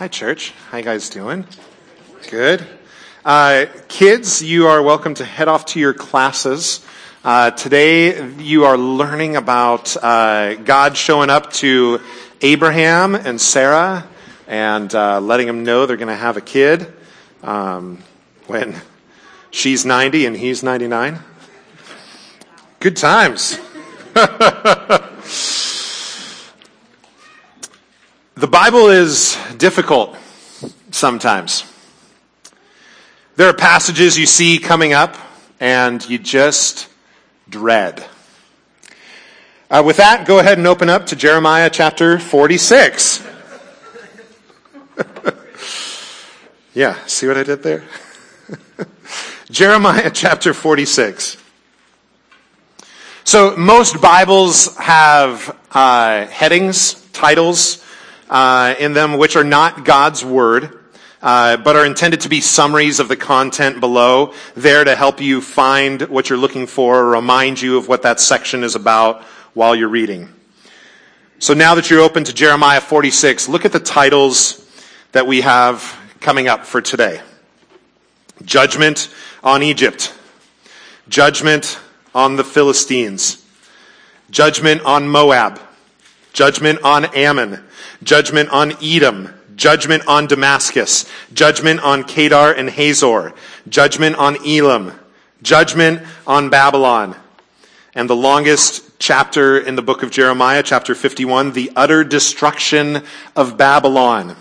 Hi, church. How you guys doing? Good. Uh, kids, you are welcome to head off to your classes. Uh, today, you are learning about uh, God showing up to Abraham and Sarah and uh, letting them know they're going to have a kid um, when she's 90 and he's 99. Good times. The Bible is difficult sometimes. There are passages you see coming up and you just dread. Uh, with that, go ahead and open up to Jeremiah chapter 46. yeah, see what I did there? Jeremiah chapter 46. So, most Bibles have uh, headings, titles, uh, in them which are not God's word. Uh, but are intended to be summaries of the content below, there to help you find what you're looking for, or remind you of what that section is about while you're reading. So now that you're open to Jeremiah 46, look at the titles that we have coming up for today. Judgment on Egypt. Judgment on the Philistines. Judgment on Moab. Judgment on Ammon judgment on Edom, judgment on Damascus, judgment on Kedar and Hazor, judgment on Elam, judgment on Babylon. And the longest chapter in the book of Jeremiah, chapter 51, the utter destruction of Babylon.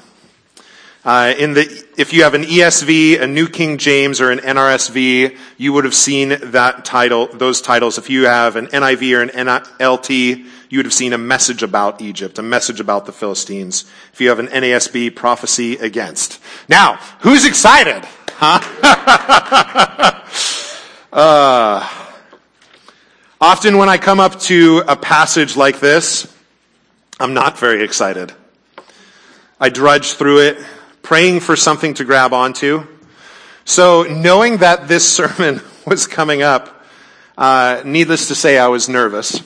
Uh, in the, if you have an ESV, a New King James, or an NRSV, you would have seen that title, those titles. If you have an NIV or an NLT, you would have seen a message about Egypt, a message about the Philistines. If you have an NASB, prophecy against. Now, who's excited? Huh? uh, often when I come up to a passage like this, I'm not very excited. I drudge through it, praying for something to grab onto. So, knowing that this sermon was coming up, uh, needless to say, I was nervous.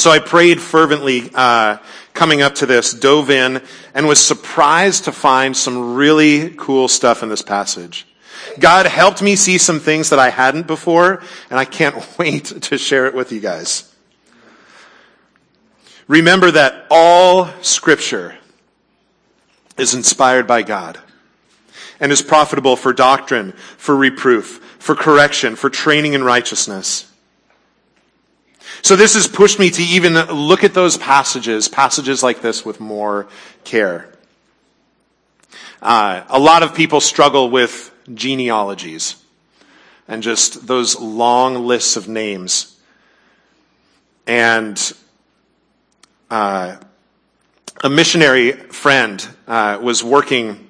So I prayed fervently uh, coming up to this, dove in, and was surprised to find some really cool stuff in this passage. God helped me see some things that I hadn't before, and I can't wait to share it with you guys. Remember that all scripture is inspired by God and is profitable for doctrine, for reproof, for correction, for training in righteousness so this has pushed me to even look at those passages, passages like this with more care. Uh, a lot of people struggle with genealogies and just those long lists of names. And uh, a missionary friend uh, was working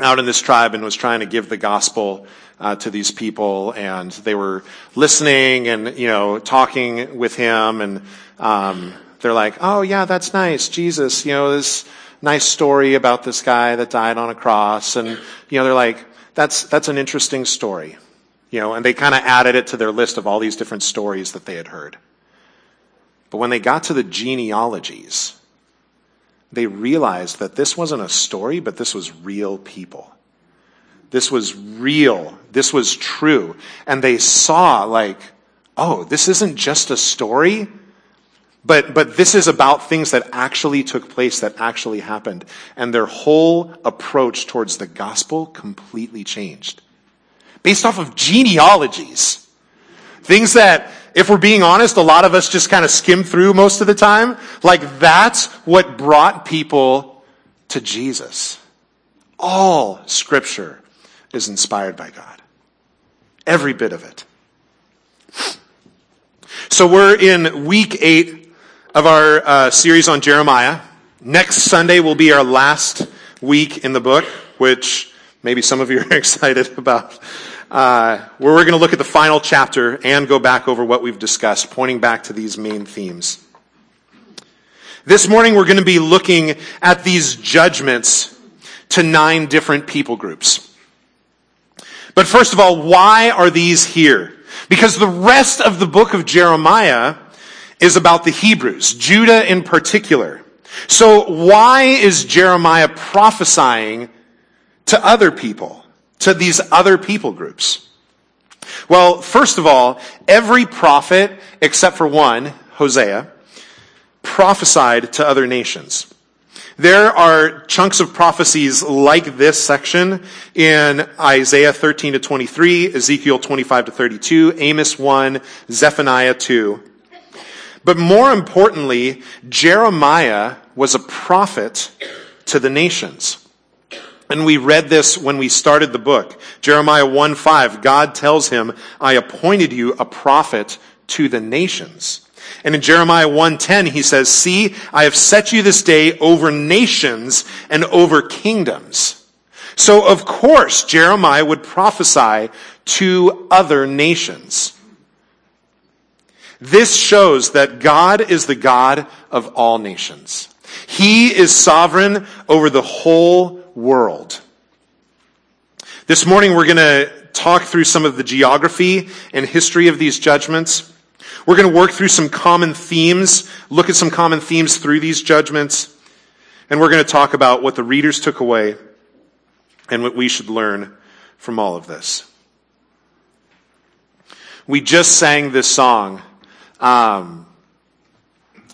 out in this tribe and was trying to give the gospel uh, to these people, and they were listening and you know talking with him, and um, they're like, "Oh yeah, that's nice, Jesus." You know this nice story about this guy that died on a cross, and you know they're like, "That's that's an interesting story," you know, and they kind of added it to their list of all these different stories that they had heard. But when they got to the genealogies, they realized that this wasn't a story, but this was real people. This was real. This was true. And they saw like, oh, this isn't just a story, but, but this is about things that actually took place, that actually happened. And their whole approach towards the gospel completely changed. Based off of genealogies. Things that, if we're being honest, a lot of us just kind of skim through most of the time. Like that's what brought people to Jesus. All scripture is inspired by God. Every bit of it. So we're in week eight of our uh, series on Jeremiah. Next Sunday will be our last week in the book, which maybe some of you are excited about. Uh, where we're going to look at the final chapter and go back over what we've discussed, pointing back to these main themes. This morning we're going to be looking at these judgments to nine different people groups. But first of all, why are these here? Because the rest of the book of Jeremiah is about the Hebrews, Judah in particular. So why is Jeremiah prophesying to other people, to these other people groups? Well, first of all, every prophet, except for one, Hosea, prophesied to other nations. There are chunks of prophecies like this section in Isaiah 13 to 23, Ezekiel 25 to 32, Amos 1, Zephaniah 2. But more importantly, Jeremiah was a prophet to the nations. And we read this when we started the book. Jeremiah 1 5, God tells him, I appointed you a prophet to the nations. And in Jeremiah 1:10 he says, "See, I have set you this day over nations and over kingdoms." So of course Jeremiah would prophesy to other nations. This shows that God is the God of all nations. He is sovereign over the whole world. This morning we're going to talk through some of the geography and history of these judgments. We're going to work through some common themes, look at some common themes through these judgments, and we're going to talk about what the readers took away and what we should learn from all of this. We just sang this song, um,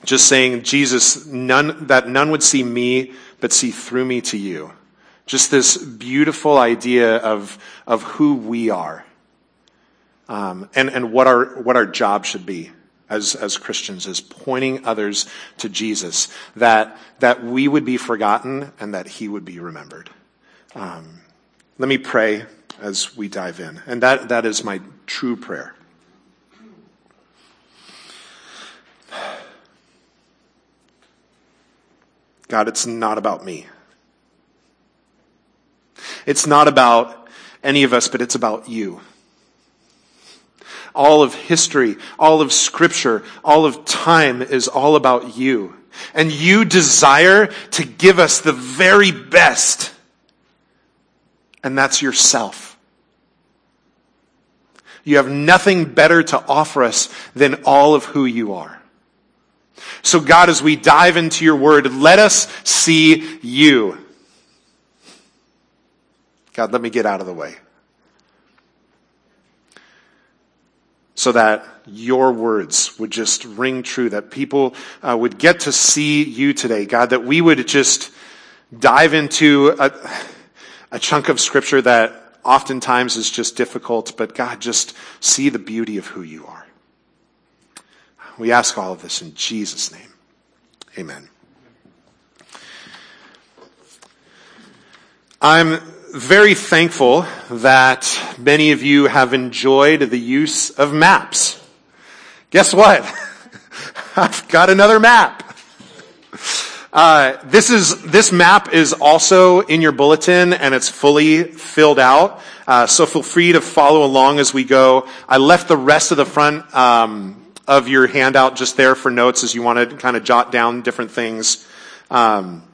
just saying, Jesus, none, that none would see me, but see through me to you. Just this beautiful idea of, of who we are um, and, and what, our, what our job should be as, as Christians is pointing others to Jesus, that, that we would be forgotten and that he would be remembered. Um, let me pray as we dive in. And that, that is my true prayer. God, it's not about me. It's not about any of us, but it's about you all of history, all of scripture, all of time is all about you. And you desire to give us the very best. And that's yourself. You have nothing better to offer us than all of who you are. So God, as we dive into your word, let us see you. God, let me get out of the way. So that your words would just ring true, that people uh, would get to see you today, God, that we would just dive into a, a chunk of scripture that oftentimes is just difficult, but God, just see the beauty of who you are. We ask all of this in Jesus' name. Amen. I'm very thankful that many of you have enjoyed the use of maps. Guess what? I've got another map. Uh, this is this map is also in your bulletin and it's fully filled out. Uh, so feel free to follow along as we go. I left the rest of the front um, of your handout just there for notes as you want to kind of jot down different things. Um,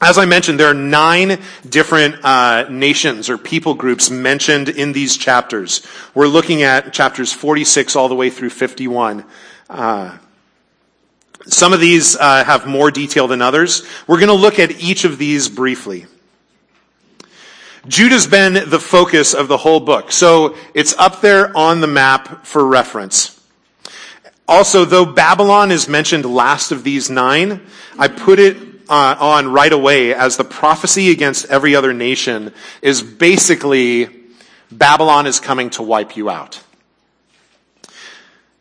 as I mentioned, there are nine different uh, nations or people groups mentioned in these chapters. We're looking at chapters 46 all the way through 51. Uh, some of these uh, have more detail than others. We're going to look at each of these briefly. Judah's been the focus of the whole book, so it's up there on the map for reference. Also, though Babylon is mentioned last of these nine, I put it on right away as the prophecy against every other nation is basically Babylon is coming to wipe you out.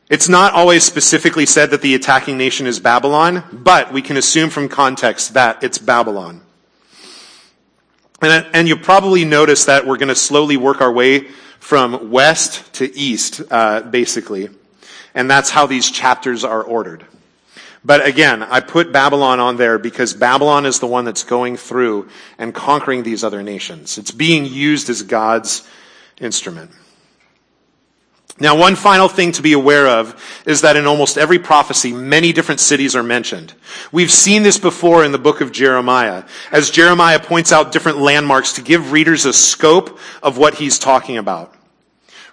It's not always specifically said that the attacking nation is Babylon, but we can assume from context that it's Babylon. And, and you'll probably notice that we're going to slowly work our way from west to east, uh, basically. And that's how these chapters are ordered. But again, I put Babylon on there because Babylon is the one that's going through and conquering these other nations. It's being used as God's instrument. Now, one final thing to be aware of is that in almost every prophecy, many different cities are mentioned. We've seen this before in the book of Jeremiah, as Jeremiah points out different landmarks to give readers a scope of what he's talking about.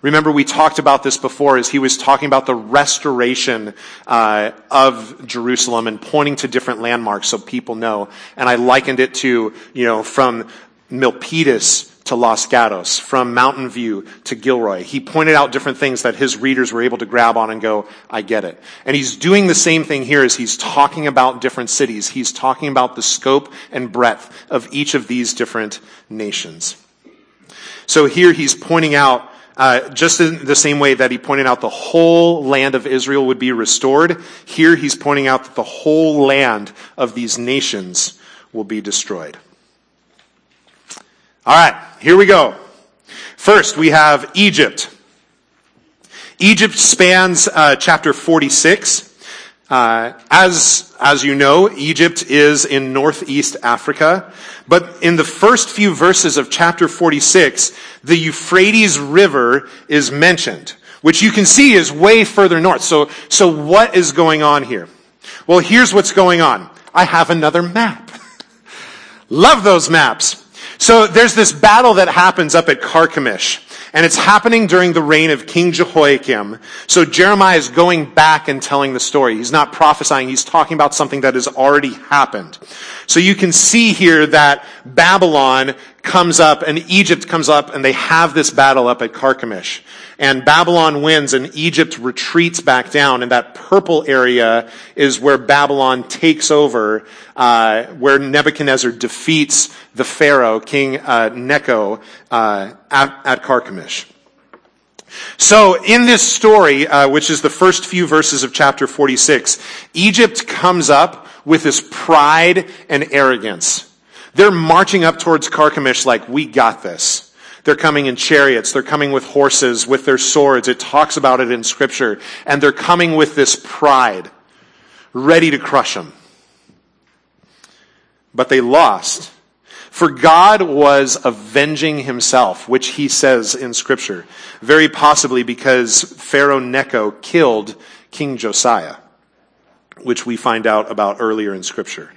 Remember, we talked about this before as he was talking about the restoration uh, of Jerusalem and pointing to different landmarks so people know. And I likened it to, you know, from Milpitas to Los Gatos, from Mountain View to Gilroy. He pointed out different things that his readers were able to grab on and go, I get it. And he's doing the same thing here as he's talking about different cities. He's talking about the scope and breadth of each of these different nations. So here he's pointing out uh, just in the same way that he pointed out the whole land of Israel would be restored, here he's pointing out that the whole land of these nations will be destroyed. All right, here we go. First, we have Egypt. Egypt spans uh, chapter 46. Uh, as, as you know, Egypt is in northeast Africa. But in the first few verses of chapter 46, the Euphrates River is mentioned, which you can see is way further north. So, so what is going on here? Well, here's what's going on. I have another map. Love those maps. So there's this battle that happens up at Carchemish. And it's happening during the reign of King Jehoiakim. So Jeremiah is going back and telling the story. He's not prophesying. He's talking about something that has already happened. So you can see here that Babylon comes up and Egypt comes up and they have this battle up at Carchemish. And Babylon wins and Egypt retreats back down. And that purple area is where Babylon takes over, uh, where Nebuchadnezzar defeats the Pharaoh, King uh, Necho, uh, at, at Carchemish. So in this story, uh, which is the first few verses of chapter 46, Egypt comes up with this pride and arrogance. They're marching up towards Carchemish like, we got this. They're coming in chariots. They're coming with horses, with their swords. It talks about it in scripture. And they're coming with this pride, ready to crush them. But they lost. For God was avenging himself, which he says in scripture, very possibly because Pharaoh Necho killed King Josiah, which we find out about earlier in scripture.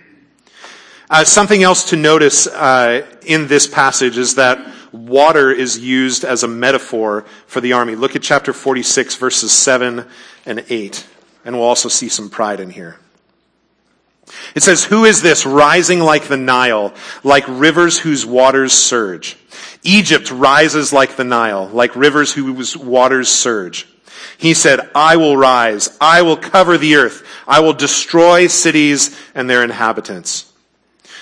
Uh, something else to notice uh, in this passage is that water is used as a metaphor for the army. Look at chapter 46, verses 7 and 8, and we'll also see some pride in here. It says, Who is this rising like the Nile, like rivers whose waters surge? Egypt rises like the Nile, like rivers whose waters surge. He said, I will rise. I will cover the earth. I will destroy cities and their inhabitants.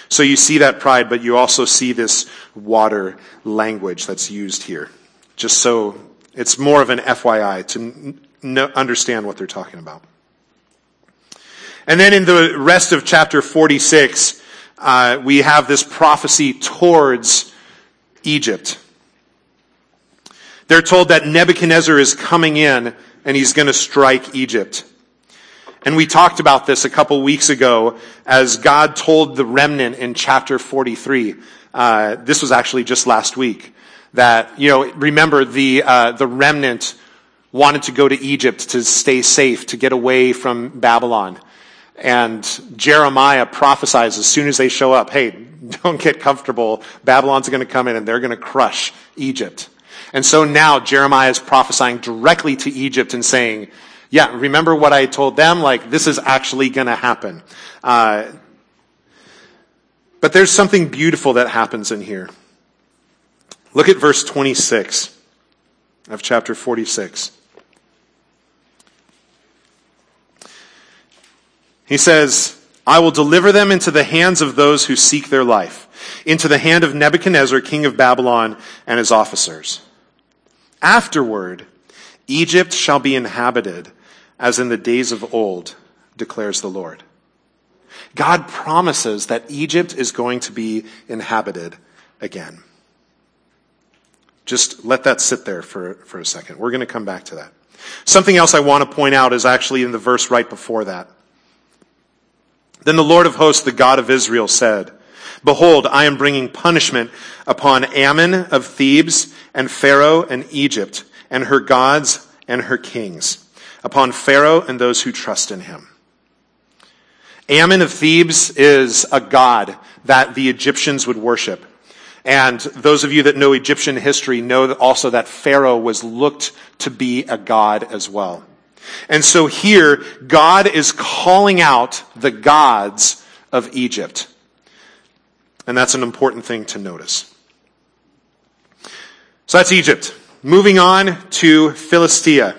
So you see that pride, but you also see this water language that's used here. Just so it's more of an FYI to n- understand what they're talking about. And then in the rest of chapter 46, uh, we have this prophecy towards Egypt. They're told that Nebuchadnezzar is coming in and he's going to strike Egypt. And we talked about this a couple weeks ago as God told the remnant in chapter 43. Uh, this was actually just last week that, you know, remember the, uh, the remnant wanted to go to Egypt to stay safe, to get away from Babylon. And Jeremiah prophesies as soon as they show up, hey, don't get comfortable. Babylon's going to come in and they're going to crush Egypt. And so now Jeremiah is prophesying directly to Egypt and saying, yeah, remember what I told them? Like, this is actually going to happen. Uh, but there's something beautiful that happens in here. Look at verse 26 of chapter 46. He says, I will deliver them into the hands of those who seek their life, into the hand of Nebuchadnezzar, king of Babylon, and his officers. Afterward, Egypt shall be inhabited as in the days of old, declares the Lord. God promises that Egypt is going to be inhabited again. Just let that sit there for, for a second. We're going to come back to that. Something else I want to point out is actually in the verse right before that. Then the Lord of hosts, the God of Israel said, Behold, I am bringing punishment upon Amon of Thebes and Pharaoh and Egypt and her gods and her kings, upon Pharaoh and those who trust in him. Amon of Thebes is a god that the Egyptians would worship. And those of you that know Egyptian history know also that Pharaoh was looked to be a god as well. And so here, God is calling out the gods of Egypt. And that's an important thing to notice. So that's Egypt. Moving on to Philistia.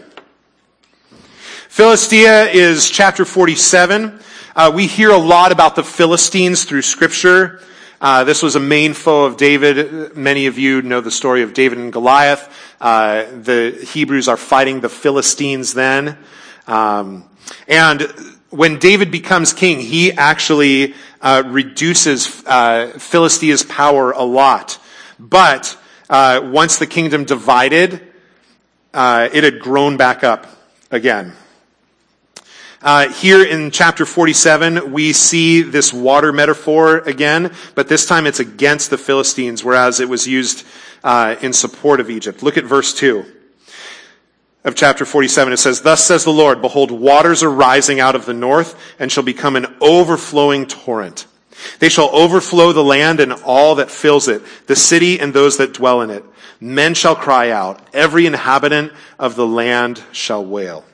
Philistia is chapter 47. Uh, we hear a lot about the Philistines through scripture. Uh, this was a main foe of David. Many of you know the story of David and Goliath. Uh, the Hebrews are fighting the Philistines then. Um, and when David becomes king, he actually uh, reduces uh, Philistia's power a lot. But uh, once the kingdom divided, uh, it had grown back up again. Uh, here in chapter 47, we see this water metaphor again, but this time it's against the Philistines, whereas it was used uh, in support of Egypt. Look at verse 2 of chapter 47, it says, Thus says the Lord, Behold, waters are rising out of the north and shall become an overflowing torrent. They shall overflow the land and all that fills it, the city and those that dwell in it. Men shall cry out, every inhabitant of the land shall wail.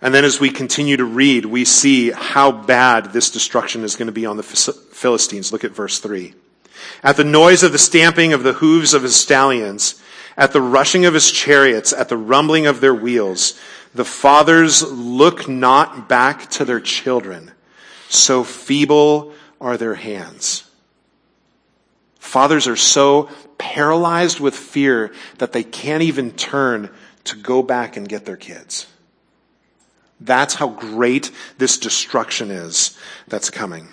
And then as we continue to read, we see how bad this destruction is going to be on the Philistines. Look at verse 3. At the noise of the stamping of the hooves of his stallions, at the rushing of his chariots, at the rumbling of their wheels, the fathers look not back to their children. So feeble are their hands. Fathers are so paralyzed with fear that they can't even turn to go back and get their kids. That's how great this destruction is that's coming.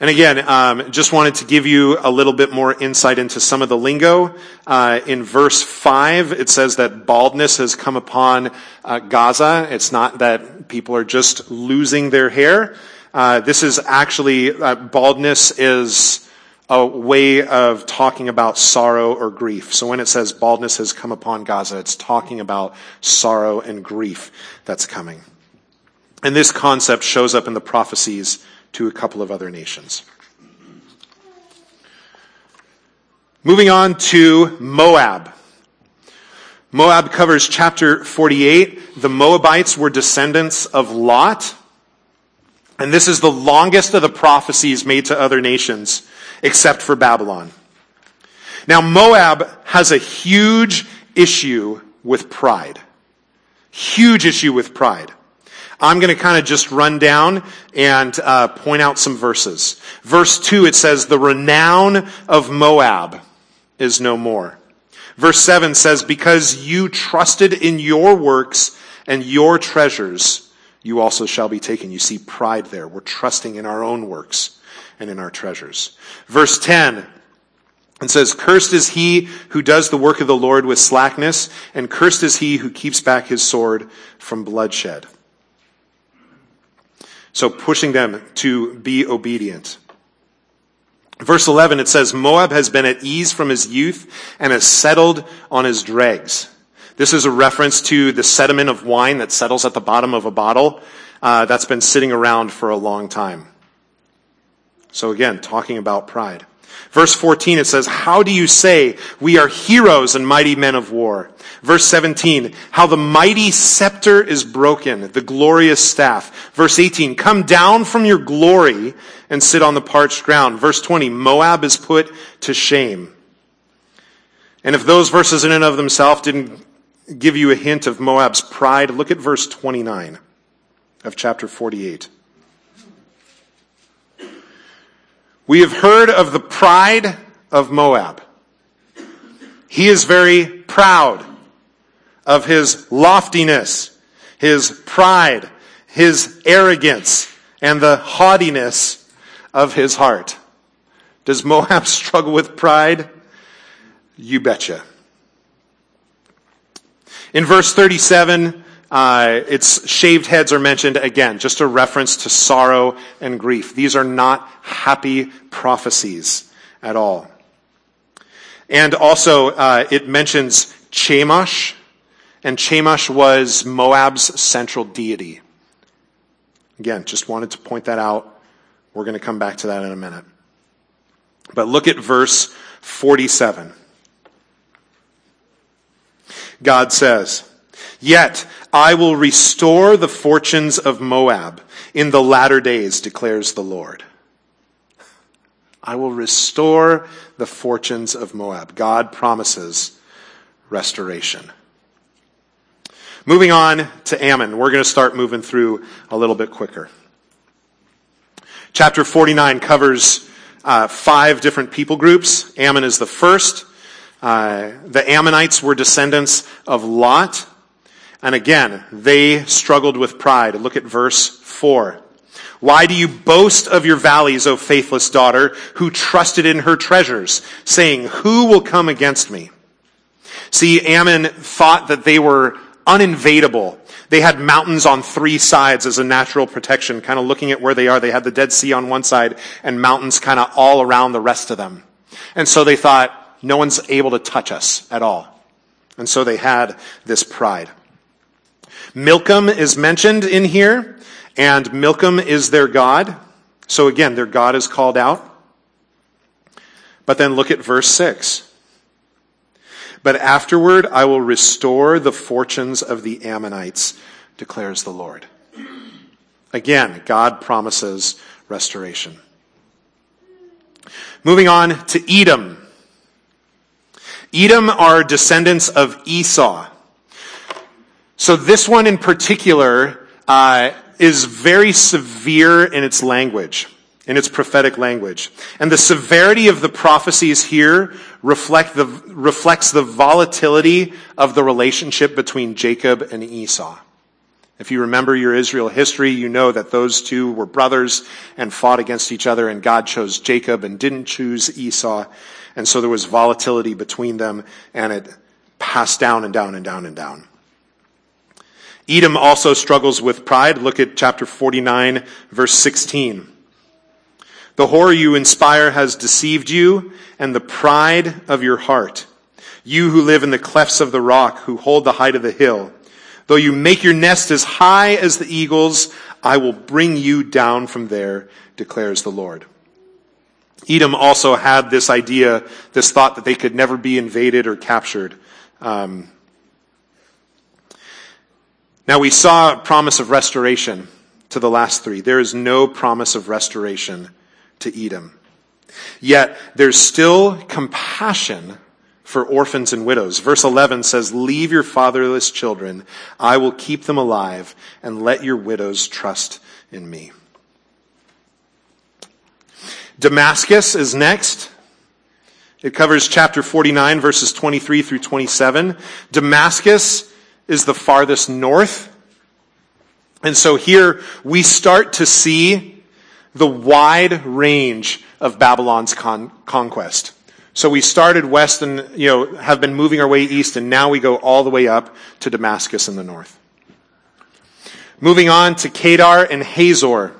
And again, um, just wanted to give you a little bit more insight into some of the lingo. Uh, in verse five, it says that baldness has come upon uh, Gaza. It's not that people are just losing their hair. Uh, this is actually uh, baldness is a way of talking about sorrow or grief. So when it says baldness has come upon Gaza, it's talking about sorrow and grief that's coming. And this concept shows up in the prophecies to a couple of other nations. Moving on to Moab. Moab covers chapter 48. The Moabites were descendants of Lot. And this is the longest of the prophecies made to other nations, except for Babylon. Now, Moab has a huge issue with pride. Huge issue with pride. I'm going to kind of just run down and uh, point out some verses. Verse 2, it says, The renown of Moab is no more. Verse 7 says, Because you trusted in your works and your treasures, you also shall be taken. You see pride there. We're trusting in our own works and in our treasures. Verse 10, and says, Cursed is he who does the work of the Lord with slackness, and cursed is he who keeps back his sword from bloodshed. So pushing them to be obedient. Verse 11, it says, Moab has been at ease from his youth and has settled on his dregs. This is a reference to the sediment of wine that settles at the bottom of a bottle uh, that's been sitting around for a long time. So again, talking about pride. Verse 14, it says, How do you say we are heroes and mighty men of war? Verse 17, how the mighty scepter is broken, the glorious staff. Verse 18, come down from your glory and sit on the parched ground. Verse 20, Moab is put to shame. And if those verses in and of themselves didn't give you a hint of Moab's pride, look at verse 29 of chapter 48. We have heard of the pride of Moab. He is very proud of his loftiness, his pride, his arrogance, and the haughtiness of his heart. Does Moab struggle with pride? You betcha. In verse 37, uh, its shaved heads are mentioned again, just a reference to sorrow and grief. These are not happy prophecies at all. And also, uh, it mentions Chemosh, and Chemosh was Moab's central deity. Again, just wanted to point that out We're going to come back to that in a minute. But look at verse 47. God says, Yet I will restore the fortunes of Moab in the latter days, declares the Lord. I will restore the fortunes of Moab. God promises restoration. Moving on to Ammon, we're going to start moving through a little bit quicker. Chapter 49 covers uh, five different people groups. Ammon is the first. Uh, the Ammonites were descendants of Lot. And again, they struggled with pride. Look at verse 4. Why do you boast of your valleys, O faithless daughter, who trusted in her treasures, saying, Who will come against me? See, Ammon thought that they were uninvadable. They had mountains on three sides as a natural protection, kind of looking at where they are. They had the Dead Sea on one side and mountains kind of all around the rest of them. And so they thought, no one's able to touch us at all. And so they had this pride. Milcom is mentioned in here, and Milcom is their God. So again, their God is called out. But then look at verse 6. But afterward I will restore the fortunes of the Ammonites, declares the Lord. Again, God promises restoration. Moving on to Edom. Edom are descendants of Esau. So this one in particular uh, is very severe in its language in its prophetic language. And the severity of the prophecies here reflect the, reflects the volatility of the relationship between Jacob and Esau. If you remember your Israel history, you know that those two were brothers and fought against each other and God chose Jacob and didn't choose Esau. And so there was volatility between them and it passed down and down and down and down. Edom also struggles with pride. Look at chapter 49 verse 16. The horror you inspire has deceived you and the pride of your heart. You who live in the clefts of the rock, who hold the height of the hill. Though you make your nest as high as the eagles, I will bring you down from there, declares the Lord. Edom also had this idea, this thought that they could never be invaded or captured. Um, now we saw a promise of restoration to the last three. There is no promise of restoration to Edom. Yet there's still compassion for orphans and widows. Verse 11 says, Leave your fatherless children. I will keep them alive and let your widows trust in me. Damascus is next. It covers chapter 49 verses 23 through 27. Damascus is the farthest north. And so here we start to see the wide range of Babylon's con- conquest. So we started west and, you know, have been moving our way east and now we go all the way up to Damascus in the north. Moving on to Kedar and Hazor.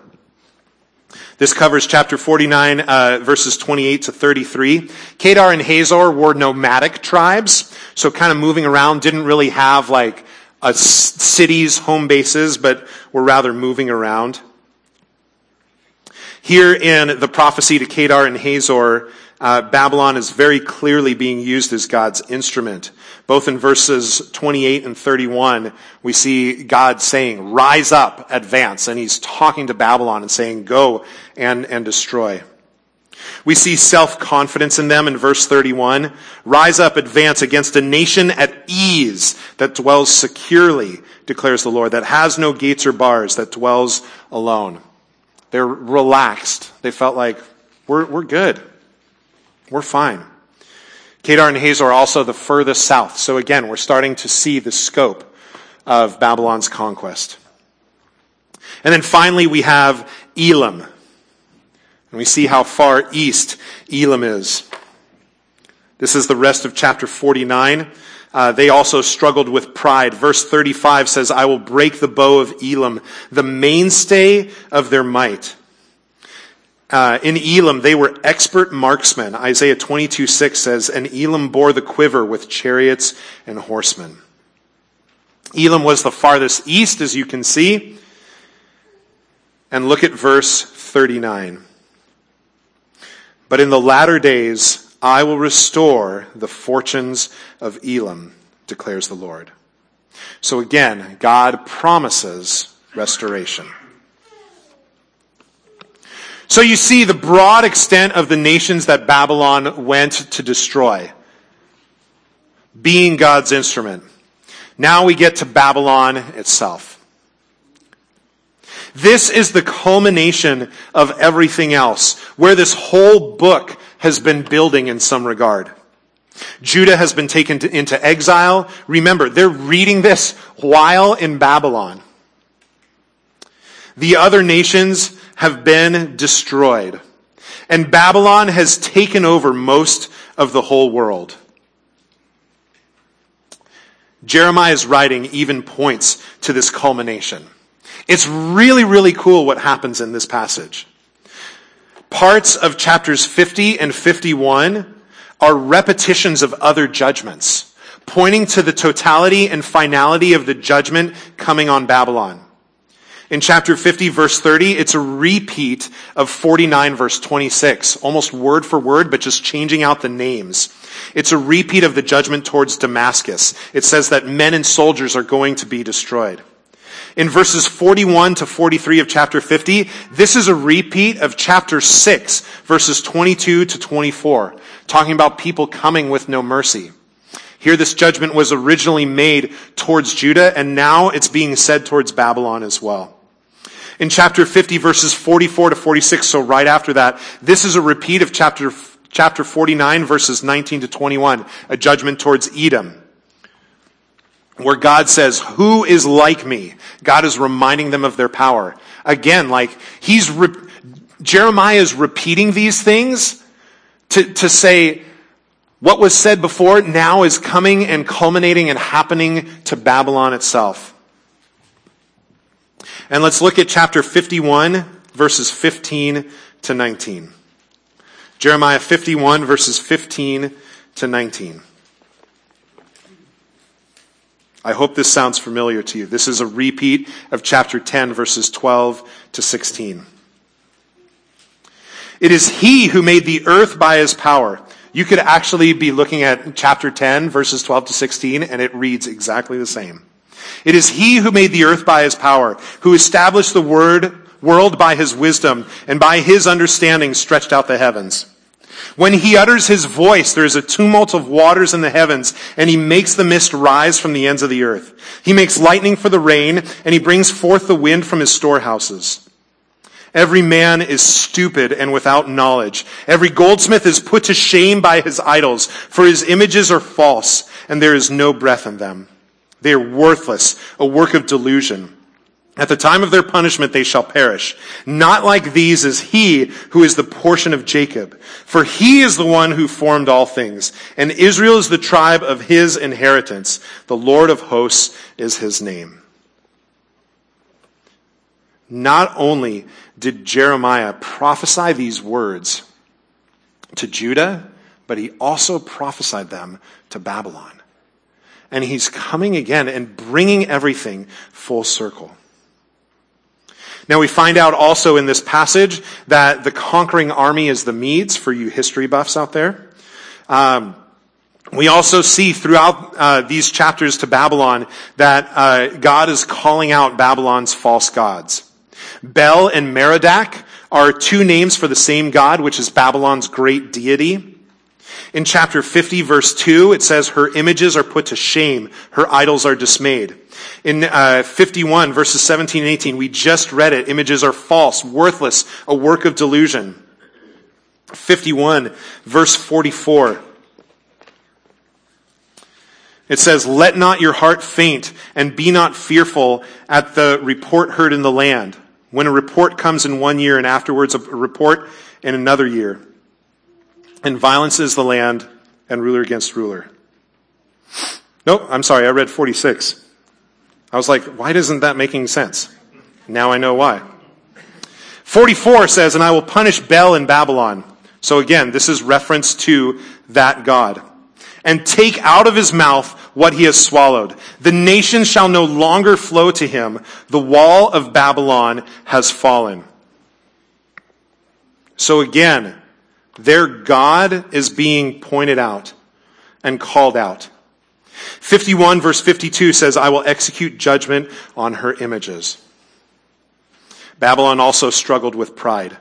This covers chapter 49, uh, verses 28 to 33. Kedar and Hazor were nomadic tribes, so kind of moving around, didn't really have like a city's home bases, but were rather moving around. Here in the prophecy to Kedar and Hazor, uh, Babylon is very clearly being used as God's instrument. Both in verses 28 and 31, we see God saying, rise up, advance. And he's talking to Babylon and saying, go and, and destroy. We see self-confidence in them in verse 31. Rise up, advance against a nation at ease that dwells securely, declares the Lord, that has no gates or bars, that dwells alone. They're relaxed. They felt like, we're, we're good. We're fine. Kedar and Hazor are also the furthest south. So again, we're starting to see the scope of Babylon's conquest. And then finally we have Elam. And we see how far east Elam is. This is the rest of chapter 49. Uh, they also struggled with pride. Verse 35 says, I will break the bow of Elam, the mainstay of their might. Uh, in Elam, they were expert marksmen. Isaiah 22, 6 says, And Elam bore the quiver with chariots and horsemen. Elam was the farthest east, as you can see. And look at verse 39. But in the latter days, I will restore the fortunes of Elam, declares the Lord. So again, God promises restoration. So you see the broad extent of the nations that Babylon went to destroy, being God's instrument. Now we get to Babylon itself. This is the culmination of everything else, where this whole book has been building in some regard. Judah has been taken to, into exile. Remember, they're reading this while in Babylon. The other nations have been destroyed. And Babylon has taken over most of the whole world. Jeremiah's writing even points to this culmination. It's really, really cool what happens in this passage. Parts of chapters 50 and 51 are repetitions of other judgments, pointing to the totality and finality of the judgment coming on Babylon. In chapter 50 verse 30, it's a repeat of 49 verse 26, almost word for word, but just changing out the names. It's a repeat of the judgment towards Damascus. It says that men and soldiers are going to be destroyed. In verses 41 to 43 of chapter 50, this is a repeat of chapter 6, verses 22 to 24, talking about people coming with no mercy. Here this judgment was originally made towards Judah, and now it's being said towards Babylon as well. In chapter 50, verses 44 to 46, so right after that, this is a repeat of chapter, chapter 49, verses 19 to 21, a judgment towards Edom where God says, who is like me? God is reminding them of their power. Again, like he's, re- Jeremiah is repeating these things to, to say, what was said before now is coming and culminating and happening to Babylon itself. And let's look at chapter 51, verses 15 to 19. Jeremiah 51, verses 15 to 19. I hope this sounds familiar to you. This is a repeat of chapter 10, verses 12 to 16. It is he who made the earth by his power. You could actually be looking at chapter 10, verses 12 to 16, and it reads exactly the same. It is he who made the earth by his power, who established the word, world by his wisdom, and by his understanding stretched out the heavens. When he utters his voice, there is a tumult of waters in the heavens, and he makes the mist rise from the ends of the earth. He makes lightning for the rain, and he brings forth the wind from his storehouses. Every man is stupid and without knowledge. Every goldsmith is put to shame by his idols, for his images are false, and there is no breath in them. They are worthless, a work of delusion. At the time of their punishment they shall perish. Not like these is he who is the portion of Jacob. For he is the one who formed all things. And Israel is the tribe of his inheritance. The Lord of hosts is his name. Not only did Jeremiah prophesy these words to Judah, but he also prophesied them to Babylon. And he's coming again and bringing everything full circle. Now we find out also in this passage that the conquering army is the Medes, for you history buffs out there. Um, we also see throughout uh, these chapters to Babylon that uh, God is calling out Babylon's false gods. Bel and Merodach are two names for the same God, which is Babylon's great deity. In chapter 50 verse 2, it says, her images are put to shame. Her idols are dismayed. In uh, 51 verses 17 and 18, we just read it. Images are false, worthless, a work of delusion. 51 verse 44. It says, Let not your heart faint and be not fearful at the report heard in the land. When a report comes in one year and afterwards a report in another year and violence is the land and ruler against ruler. Nope, I'm sorry, I read 46. I was like, why isn't that making sense? Now I know why. 44 says, and I will punish Bel in Babylon. So again, this is reference to that God. And take out of his mouth what he has swallowed. The nations shall no longer flow to him. The wall of Babylon has fallen. So again, their God is being pointed out and called out. 51 verse 52 says, I will execute judgment on her images. Babylon also struggled with pride.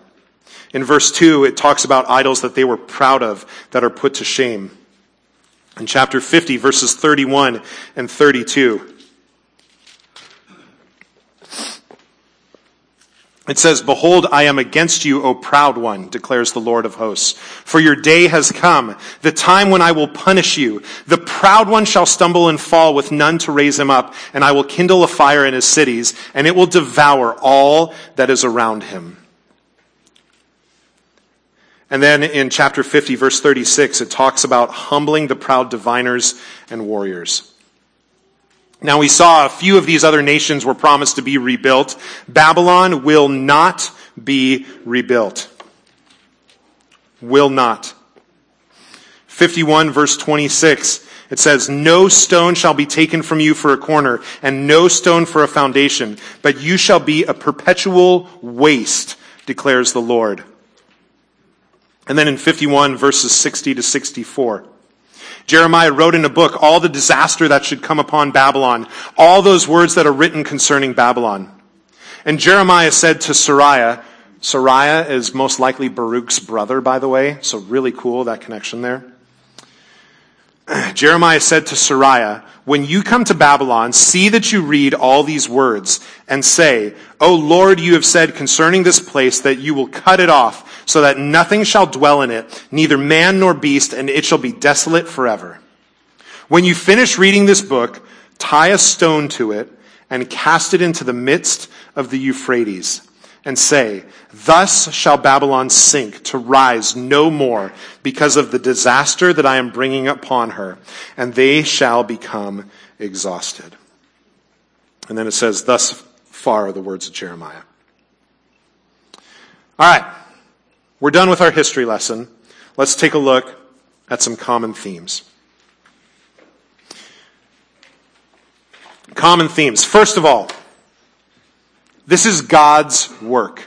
In verse 2, it talks about idols that they were proud of that are put to shame. In chapter 50, verses 31 and 32, It says, Behold, I am against you, O proud one, declares the Lord of hosts. For your day has come, the time when I will punish you. The proud one shall stumble and fall with none to raise him up, and I will kindle a fire in his cities, and it will devour all that is around him. And then in chapter 50, verse 36, it talks about humbling the proud diviners and warriors. Now we saw a few of these other nations were promised to be rebuilt. Babylon will not be rebuilt. Will not. 51 verse 26. It says, No stone shall be taken from you for a corner, and no stone for a foundation, but you shall be a perpetual waste, declares the Lord. And then in 51 verses 60 to 64. Jeremiah wrote in a book all the disaster that should come upon Babylon, all those words that are written concerning Babylon. And Jeremiah said to Seraiah, Seraiah is most likely Baruch's brother, by the way, so really cool, that connection there. Jeremiah said to Seraiah, when you come to Babylon, see that you read all these words and say, O Lord, you have said concerning this place that you will cut it off so that nothing shall dwell in it, neither man nor beast, and it shall be desolate forever. When you finish reading this book, tie a stone to it and cast it into the midst of the Euphrates and say, Thus shall Babylon sink to rise no more because of the disaster that I am bringing upon her, and they shall become exhausted. And then it says, Thus far are the words of Jeremiah. All right, we're done with our history lesson. Let's take a look at some common themes. Common themes. First of all, this is God's work.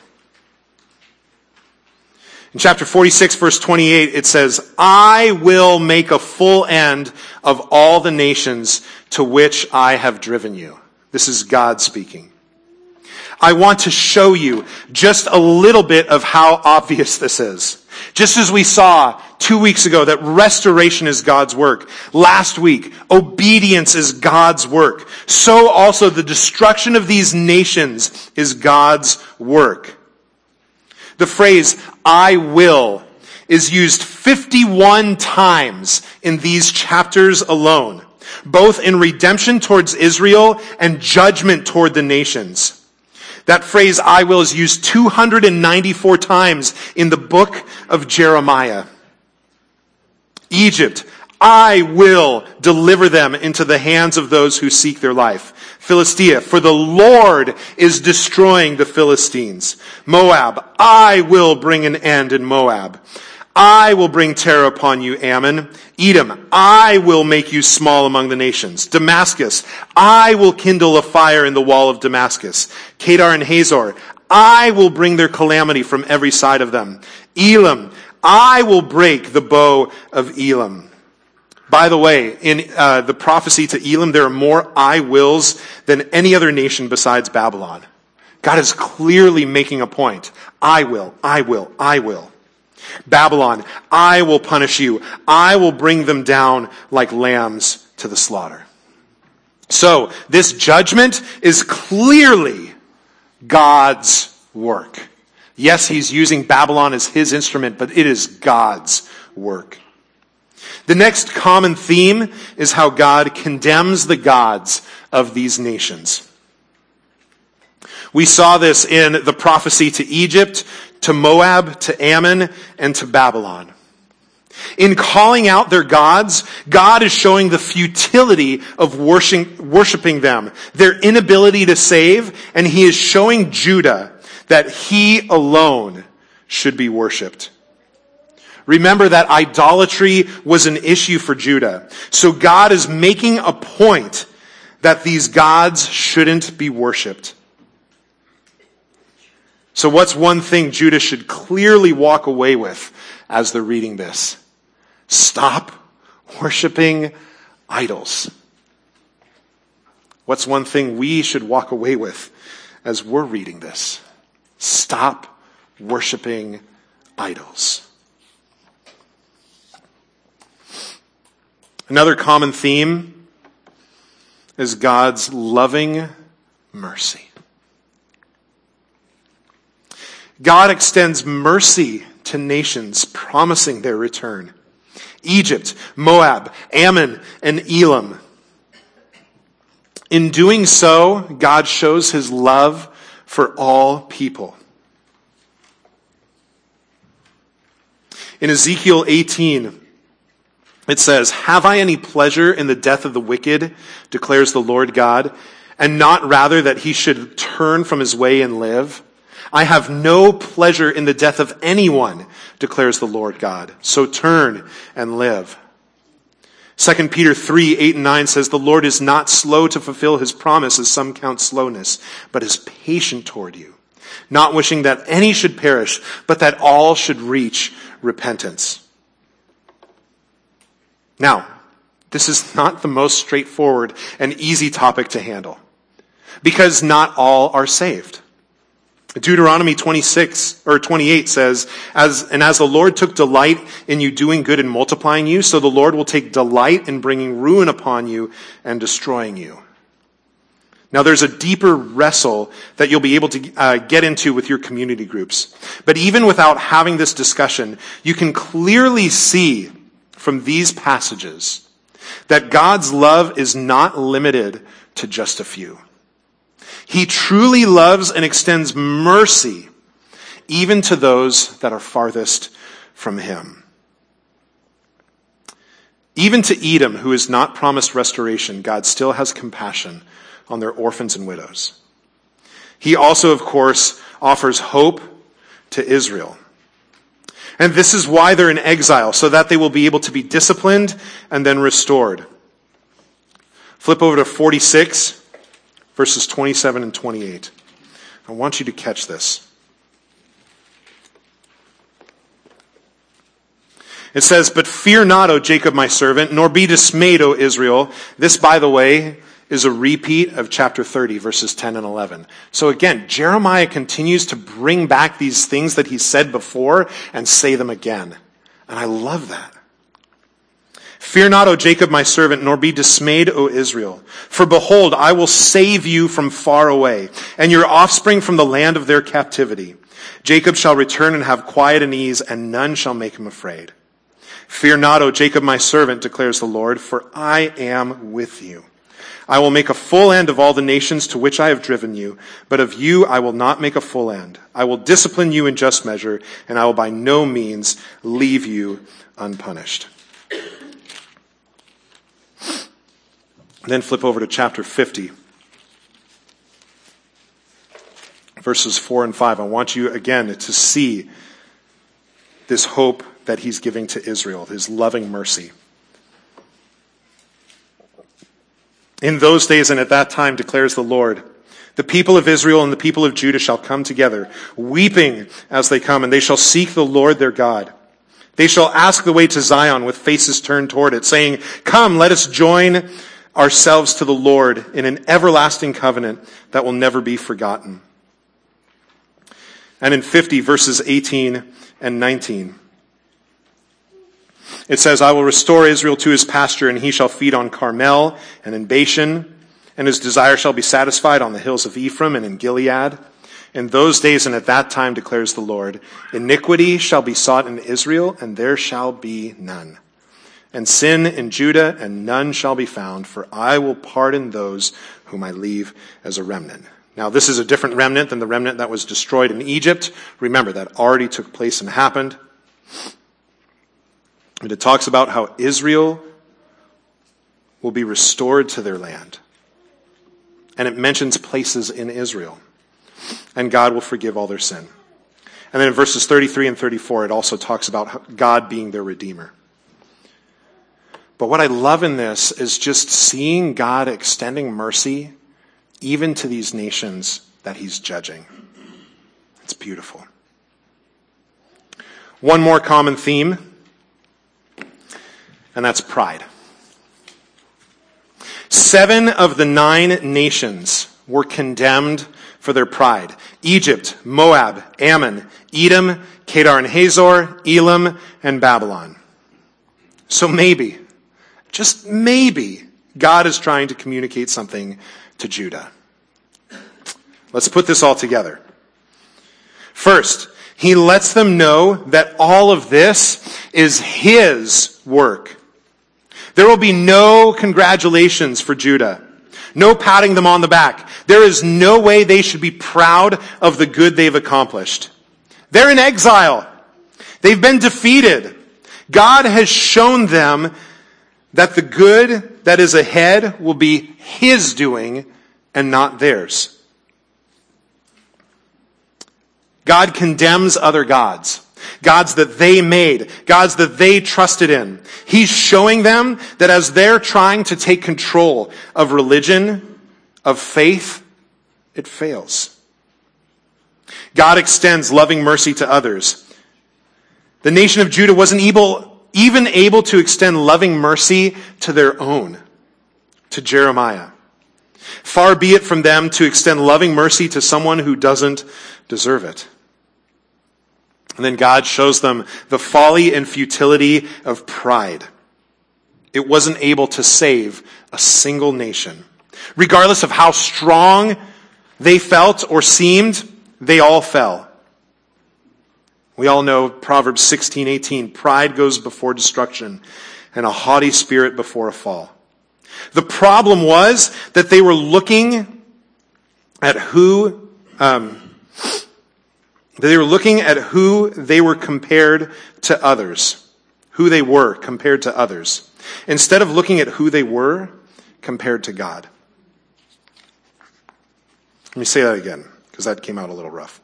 In chapter 46 verse 28, it says, I will make a full end of all the nations to which I have driven you. This is God speaking. I want to show you just a little bit of how obvious this is. Just as we saw two weeks ago that restoration is God's work. Last week, obedience is God's work. So also the destruction of these nations is God's work. The phrase, I will, is used 51 times in these chapters alone, both in redemption towards Israel and judgment toward the nations. That phrase, I will, is used 294 times in the book of Jeremiah. Egypt, I will deliver them into the hands of those who seek their life. Philistia, for the Lord is destroying the Philistines. Moab, I will bring an end in Moab. I will bring terror upon you, Ammon. Edom, I will make you small among the nations. Damascus, I will kindle a fire in the wall of Damascus. Kedar and Hazor, I will bring their calamity from every side of them. Elam, I will break the bow of Elam. By the way, in uh, the prophecy to Elam, there are more I wills than any other nation besides Babylon. God is clearly making a point. I will, I will, I will. Babylon, I will punish you. I will bring them down like lambs to the slaughter. So, this judgment is clearly God's work. Yes, he's using Babylon as his instrument, but it is God's work. The next common theme is how God condemns the gods of these nations. We saw this in the prophecy to Egypt, to Moab, to Ammon, and to Babylon. In calling out their gods, God is showing the futility of worshiping them, their inability to save, and he is showing Judah that he alone should be worshiped. Remember that idolatry was an issue for Judah. So God is making a point that these gods shouldn't be worshiped. So what's one thing Judah should clearly walk away with as they're reading this? Stop worshiping idols. What's one thing we should walk away with as we're reading this? Stop worshiping idols. Another common theme is God's loving mercy. God extends mercy to nations, promising their return. Egypt, Moab, Ammon, and Elam. In doing so, God shows his love for all people. In Ezekiel 18, it says, Have I any pleasure in the death of the wicked, declares the Lord God, and not rather that he should turn from his way and live? I have no pleasure in the death of anyone, declares the Lord God. So turn and live. 2 Peter 3, 8 and 9 says, The Lord is not slow to fulfill his promise, as some count slowness, but is patient toward you, not wishing that any should perish, but that all should reach repentance. Now, this is not the most straightforward and easy topic to handle, because not all are saved. Deuteronomy 26 or 28 says, as, and as the Lord took delight in you doing good and multiplying you, so the Lord will take delight in bringing ruin upon you and destroying you. Now there's a deeper wrestle that you'll be able to uh, get into with your community groups. But even without having this discussion, you can clearly see from these passages that God's love is not limited to just a few. He truly loves and extends mercy even to those that are farthest from him. Even to Edom, who is not promised restoration, God still has compassion on their orphans and widows. He also, of course, offers hope to Israel. And this is why they're in exile, so that they will be able to be disciplined and then restored. Flip over to 46 verses 27 and 28. I want you to catch this. It says, But fear not, O Jacob, my servant, nor be dismayed, O Israel. This, by the way, is a repeat of chapter 30, verses 10 and 11. So again, Jeremiah continues to bring back these things that he said before and say them again. And I love that. Fear not, O Jacob, my servant, nor be dismayed, O Israel. For behold, I will save you from far away, and your offspring from the land of their captivity. Jacob shall return and have quiet and ease, and none shall make him afraid. Fear not, O Jacob, my servant, declares the Lord, for I am with you. I will make a full end of all the nations to which I have driven you, but of you I will not make a full end. I will discipline you in just measure, and I will by no means leave you unpunished. Then flip over to chapter 50, verses 4 and 5. I want you again to see this hope that he's giving to Israel, his loving mercy. In those days and at that time, declares the Lord, the people of Israel and the people of Judah shall come together, weeping as they come, and they shall seek the Lord their God. They shall ask the way to Zion with faces turned toward it, saying, Come, let us join ourselves to the Lord in an everlasting covenant that will never be forgotten. And in 50 verses 18 and 19, it says, I will restore Israel to his pasture and he shall feed on Carmel and in Bashan and his desire shall be satisfied on the hills of Ephraim and in Gilead. In those days and at that time declares the Lord, iniquity shall be sought in Israel and there shall be none and sin in Judah, and none shall be found, for I will pardon those whom I leave as a remnant. Now, this is a different remnant than the remnant that was destroyed in Egypt. Remember, that already took place and happened. And it talks about how Israel will be restored to their land. And it mentions places in Israel. And God will forgive all their sin. And then in verses 33 and 34, it also talks about God being their Redeemer. But what I love in this is just seeing God extending mercy even to these nations that he's judging. It's beautiful. One more common theme, and that's pride. Seven of the nine nations were condemned for their pride. Egypt, Moab, Ammon, Edom, Kedar and Hazor, Elam, and Babylon. So maybe, just maybe, God is trying to communicate something to Judah. Let's put this all together. First, he lets them know that all of this is his work. There will be no congratulations for Judah. No patting them on the back. There is no way they should be proud of the good they've accomplished. They're in exile. They've been defeated. God has shown them that the good that is ahead will be His doing and not theirs. God condemns other gods. Gods that they made, gods that they trusted in. He's showing them that as they're trying to take control of religion, of faith, it fails. God extends loving mercy to others. The nation of Judah wasn't able, even able to extend loving mercy to their own, to Jeremiah. Far be it from them to extend loving mercy to someone who doesn't deserve it. And then God shows them the folly and futility of pride. It wasn't able to save a single nation. Regardless of how strong they felt or seemed, they all fell. We all know Proverbs 16, 18. Pride goes before destruction and a haughty spirit before a fall. The problem was that they were looking at who, um, they were looking at who they were compared to others, who they were compared to others, instead of looking at who they were compared to God. Let me say that again, because that came out a little rough.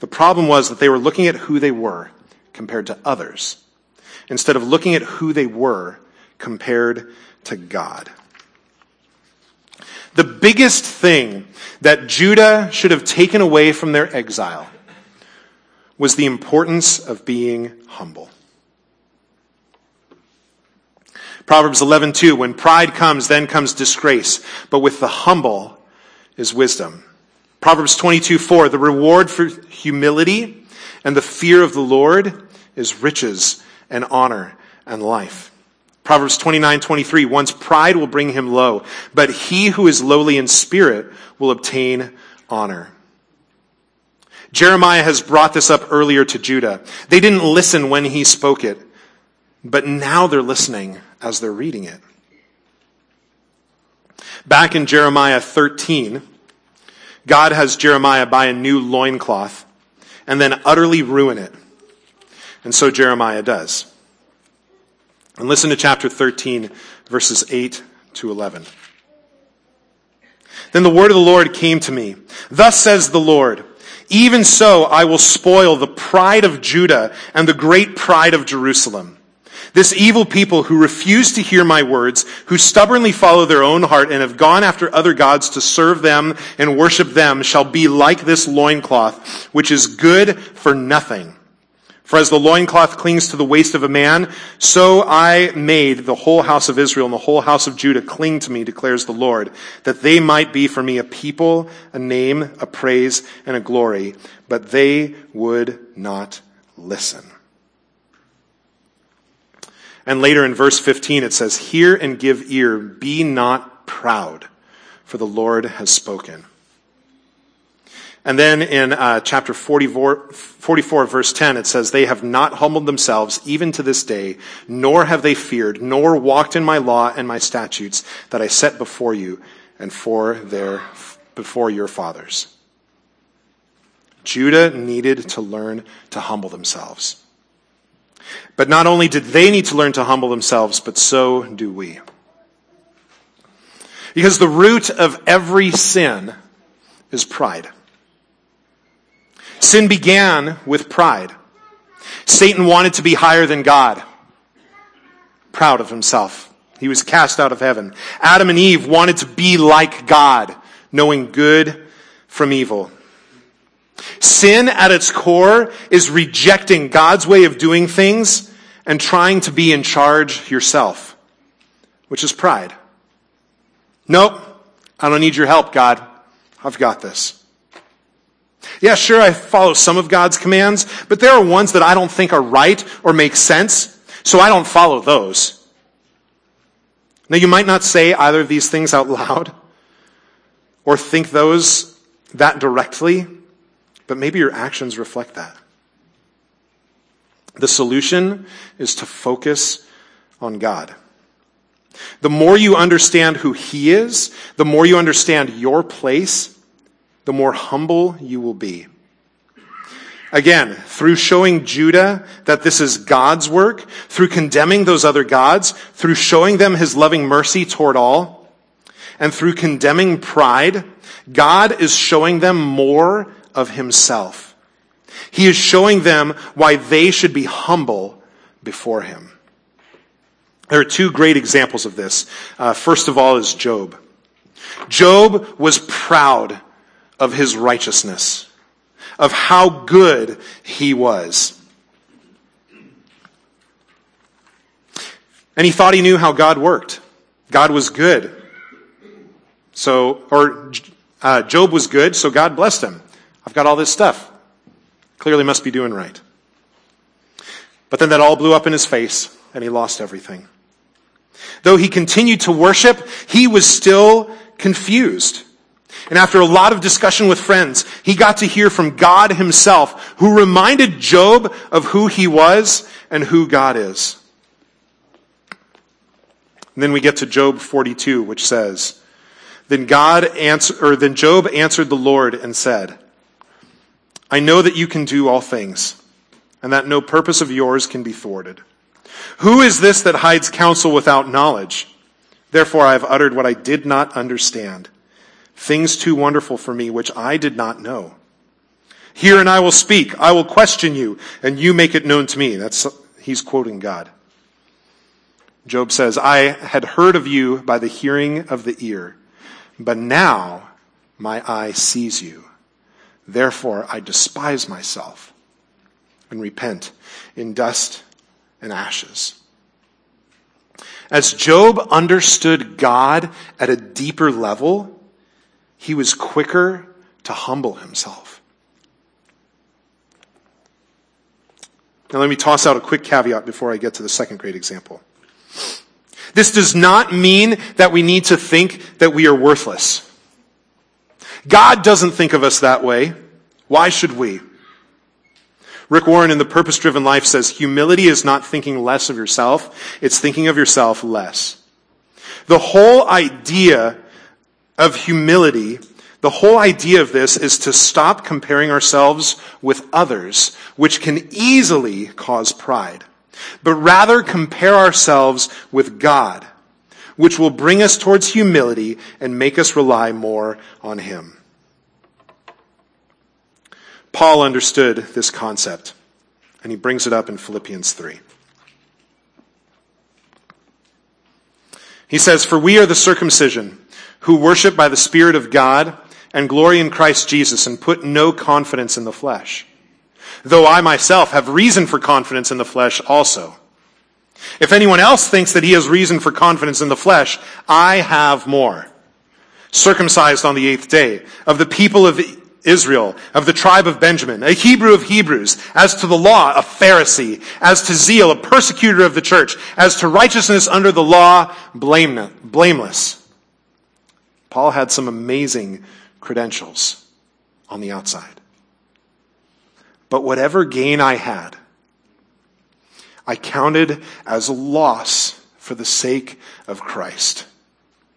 The problem was that they were looking at who they were compared to others, instead of looking at who they were compared to God. The biggest thing that Judah should have taken away from their exile was the importance of being humble. Proverbs 11:2 when pride comes then comes disgrace but with the humble is wisdom. Proverbs 22:4 the reward for humility and the fear of the Lord is riches and honor and life. Proverbs 29:23 one's pride will bring him low but he who is lowly in spirit will obtain honor. Jeremiah has brought this up earlier to Judah. They didn't listen when he spoke it, but now they're listening as they're reading it. Back in Jeremiah 13, God has Jeremiah buy a new loincloth and then utterly ruin it. And so Jeremiah does. And listen to chapter 13, verses 8 to 11. Then the word of the Lord came to me. Thus says the Lord, even so, I will spoil the pride of Judah and the great pride of Jerusalem. This evil people who refuse to hear my words, who stubbornly follow their own heart and have gone after other gods to serve them and worship them shall be like this loincloth, which is good for nothing for as the loincloth clings to the waist of a man, so I made the whole house of Israel and the whole house of Judah cling to me, declares the Lord, that they might be for me a people, a name, a praise, and a glory. But they would not listen. And later in verse 15 it says, Hear and give ear, be not proud, for the Lord has spoken. And then in uh, chapter 44, 44, verse 10, it says, They have not humbled themselves even to this day, nor have they feared, nor walked in my law and my statutes that I set before you and for their, before your fathers. Judah needed to learn to humble themselves. But not only did they need to learn to humble themselves, but so do we. Because the root of every sin is pride. Sin began with pride. Satan wanted to be higher than God, proud of himself. He was cast out of heaven. Adam and Eve wanted to be like God, knowing good from evil. Sin at its core is rejecting God's way of doing things and trying to be in charge yourself, which is pride. Nope, I don't need your help, God. I've got this. Yeah, sure, I follow some of God's commands, but there are ones that I don't think are right or make sense, so I don't follow those. Now, you might not say either of these things out loud or think those that directly, but maybe your actions reflect that. The solution is to focus on God. The more you understand who He is, the more you understand your place, the more humble you will be. Again, through showing Judah that this is God's work, through condemning those other gods, through showing them his loving mercy toward all, and through condemning pride, God is showing them more of himself. He is showing them why they should be humble before him. There are two great examples of this. Uh, first of all is Job. Job was proud of his righteousness, of how good he was. And he thought he knew how God worked. God was good. So, or uh, Job was good, so God blessed him. I've got all this stuff. Clearly must be doing right. But then that all blew up in his face and he lost everything. Though he continued to worship, he was still confused. And after a lot of discussion with friends, he got to hear from God himself, who reminded Job of who he was and who God is. And then we get to Job 42, which says, Then God answered, or then Job answered the Lord and said, I know that you can do all things, and that no purpose of yours can be thwarted. Who is this that hides counsel without knowledge? Therefore I have uttered what I did not understand, things too wonderful for me which I did not know. Hear and I will speak. I will question you, and you make it known to me. That's, he's quoting God. Job says, I had heard of you by the hearing of the ear, but now my eye sees you. Therefore I despise myself and repent in dust and ashes. As Job understood God at a deeper level, he was quicker to humble himself. Now, let me toss out a quick caveat before I get to the second great example. This does not mean that we need to think that we are worthless. God doesn't think of us that way. Why should we? Rick Warren in The Purpose Driven Life says humility is not thinking less of yourself, it's thinking of yourself less. The whole idea of humility, the whole idea of this is to stop comparing ourselves with others, which can easily cause pride, but rather compare ourselves with God, which will bring us towards humility and make us rely more on Him. Paul understood this concept, and he brings it up in Philippians 3. He says, For we are the circumcision, who worship by the Spirit of God and glory in Christ Jesus and put no confidence in the flesh. Though I myself have reason for confidence in the flesh also. If anyone else thinks that he has reason for confidence in the flesh, I have more. Circumcised on the eighth day, of the people of Israel, of the tribe of Benjamin, a Hebrew of Hebrews, as to the law, a Pharisee, as to zeal, a persecutor of the church, as to righteousness under the law, blameless. Paul had some amazing credentials on the outside. But whatever gain I had, I counted as loss for the sake of Christ.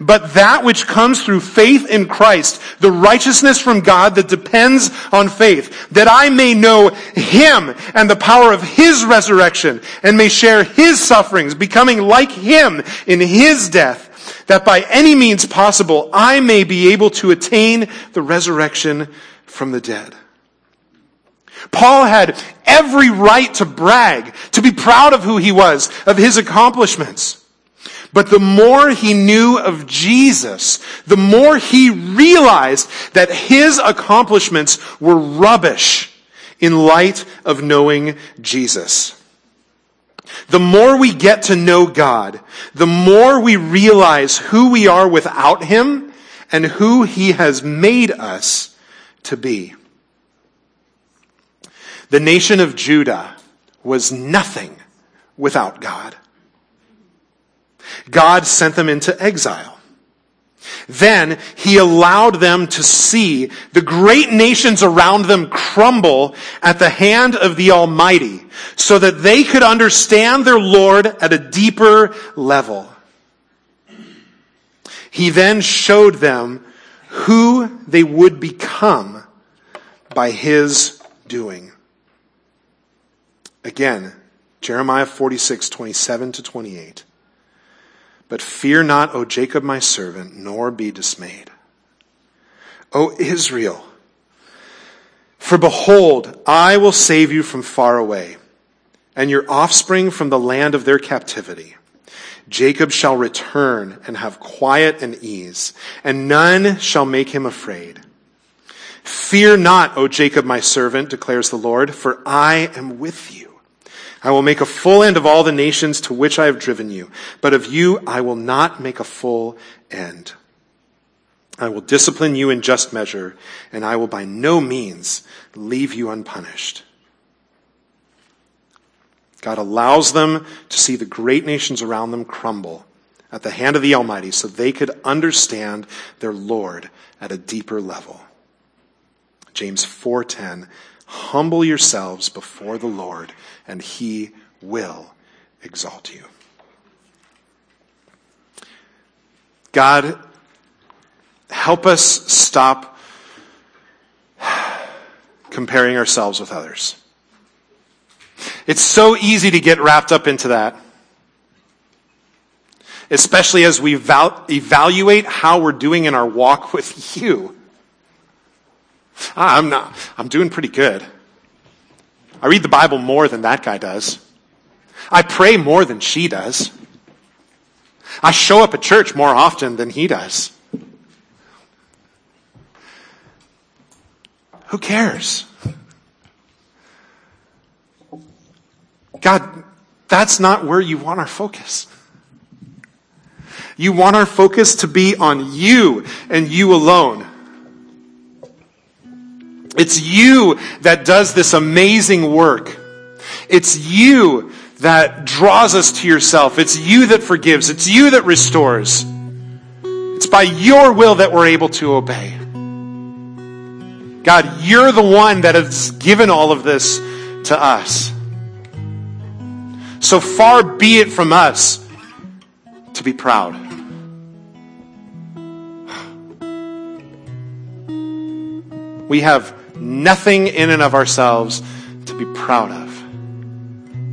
but that which comes through faith in Christ, the righteousness from God that depends on faith, that I may know Him and the power of His resurrection and may share His sufferings, becoming like Him in His death, that by any means possible I may be able to attain the resurrection from the dead. Paul had every right to brag, to be proud of who he was, of his accomplishments. But the more he knew of Jesus, the more he realized that his accomplishments were rubbish in light of knowing Jesus. The more we get to know God, the more we realize who we are without him and who he has made us to be. The nation of Judah was nothing without God. God sent them into exile. Then he allowed them to see the great nations around them crumble at the hand of the Almighty so that they could understand their Lord at a deeper level. He then showed them who they would become by his doing. Again, Jeremiah 46, 27 to 28. But fear not, O Jacob my servant, nor be dismayed. O Israel, for behold, I will save you from far away, and your offspring from the land of their captivity. Jacob shall return and have quiet and ease, and none shall make him afraid. Fear not, O Jacob my servant, declares the Lord, for I am with you. I will make a full end of all the nations to which I have driven you, but of you I will not make a full end. I will discipline you in just measure, and I will by no means leave you unpunished. God allows them to see the great nations around them crumble at the hand of the Almighty so they could understand their Lord at a deeper level. James 4:10 Humble yourselves before the Lord, and he will exalt you. God, help us stop comparing ourselves with others. It's so easy to get wrapped up into that. Especially as we evaluate how we're doing in our walk with you. Ah, I'm not, I'm doing pretty good. I read the Bible more than that guy does. I pray more than she does. I show up at church more often than he does. Who cares? God, that's not where you want our focus. You want our focus to be on you and you alone. It's you that does this amazing work. It's you that draws us to yourself. It's you that forgives. It's you that restores. It's by your will that we're able to obey. God, you're the one that has given all of this to us. So far be it from us to be proud. We have nothing in and of ourselves to be proud of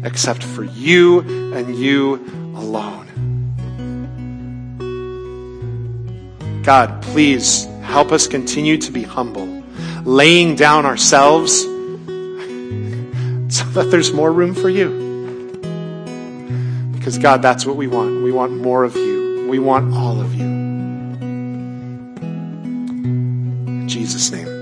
except for you and you alone. God, please help us continue to be humble, laying down ourselves so that there's more room for you. Because, God, that's what we want. We want more of you. We want all of you. In Jesus' name.